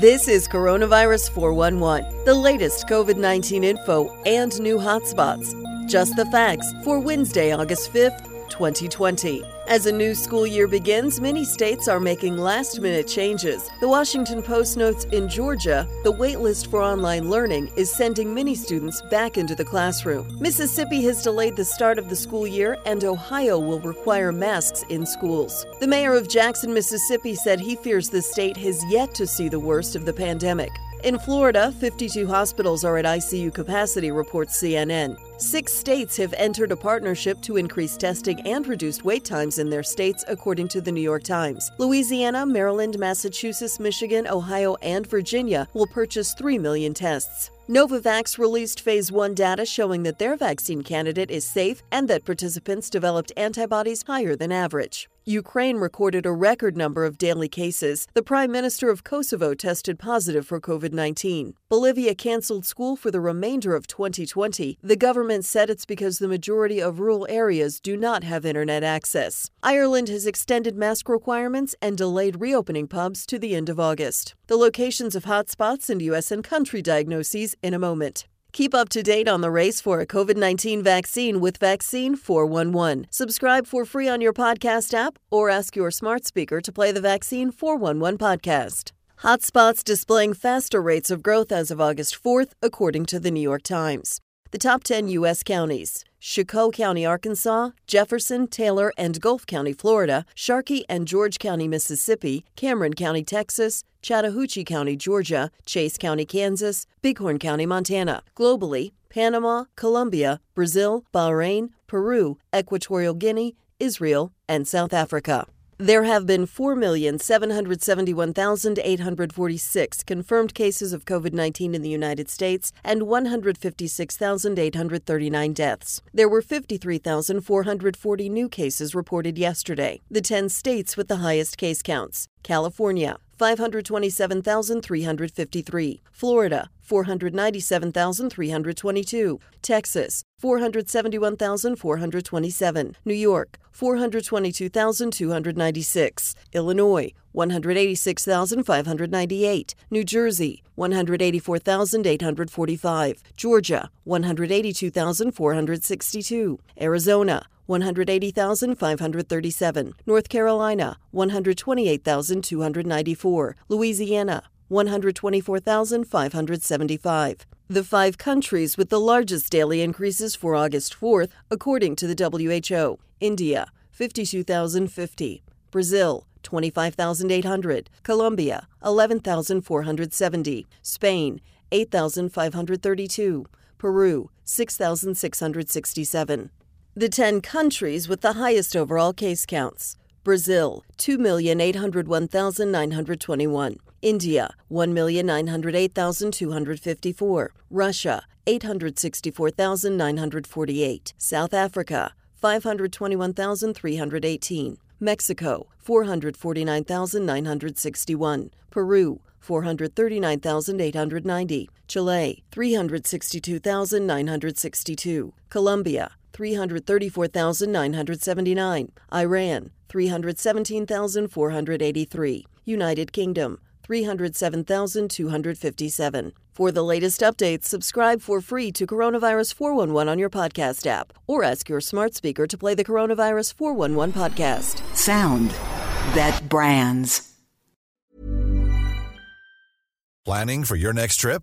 This is Coronavirus 411, the latest COVID 19 info and new hotspots. Just the facts for Wednesday, August 5th, 2020. As a new school year begins, many states are making last minute changes. The Washington Post notes in Georgia, the waitlist for online learning is sending many students back into the classroom. Mississippi has delayed the start of the school year, and Ohio will require masks in schools. The mayor of Jackson, Mississippi said he fears the state has yet to see the worst of the pandemic. In Florida, 52 hospitals are at ICU capacity, reports CNN. Six states have entered a partnership to increase testing and reduce wait times in their states, according to the New York Times. Louisiana, Maryland, Massachusetts, Michigan, Ohio, and Virginia will purchase 3 million tests. Novavax released phase 1 data showing that their vaccine candidate is safe and that participants developed antibodies higher than average. Ukraine recorded a record number of daily cases. The Prime Minister of Kosovo tested positive for COVID 19. Bolivia canceled school for the remainder of 2020. The government said it's because the majority of rural areas do not have internet access. Ireland has extended mask requirements and delayed reopening pubs to the end of August. The locations of hotspots and U.S. and country diagnoses in a moment. Keep up to date on the race for a COVID 19 vaccine with Vaccine 411. Subscribe for free on your podcast app or ask your smart speaker to play the Vaccine 411 podcast. Hotspots displaying faster rates of growth as of August 4th, according to the New York Times. The top 10 U.S. counties Chicot County, Arkansas, Jefferson, Taylor, and Gulf County, Florida, Sharkey and George County, Mississippi, Cameron County, Texas, Chattahoochee County, Georgia, Chase County, Kansas, Bighorn County, Montana. Globally, Panama, Colombia, Brazil, Bahrain, Peru, Equatorial Guinea, Israel, and South Africa. There have been 4,771,846 confirmed cases of COVID 19 in the United States and 156,839 deaths. There were 53,440 new cases reported yesterday. The 10 states with the highest case counts California, 527,353. Florida, 497,322. Texas, 471,427. New York, 422,296. Illinois, 186,598. New Jersey, 184,845. Georgia, 182,462. Arizona, 180,537. North Carolina, 128,294. Louisiana, 124,575. The five countries with the largest daily increases for August 4th, according to the WHO India, 52,050. Brazil, 25,800. Colombia, 11,470. Spain, 8,532. Peru, 6,667. The 10 countries with the highest overall case counts Brazil, 2,801,921. India, 1,908,254. Russia, 864,948. South Africa, 521,318. Mexico 449,961, Peru 439,890, Chile 362,962, Colombia 334,979, Iran 317,483, United Kingdom 307,257. For the latest updates, subscribe for free to Coronavirus 411 on your podcast app or ask your smart speaker to play the Coronavirus 411 podcast. Sound that brands. Planning for your next trip?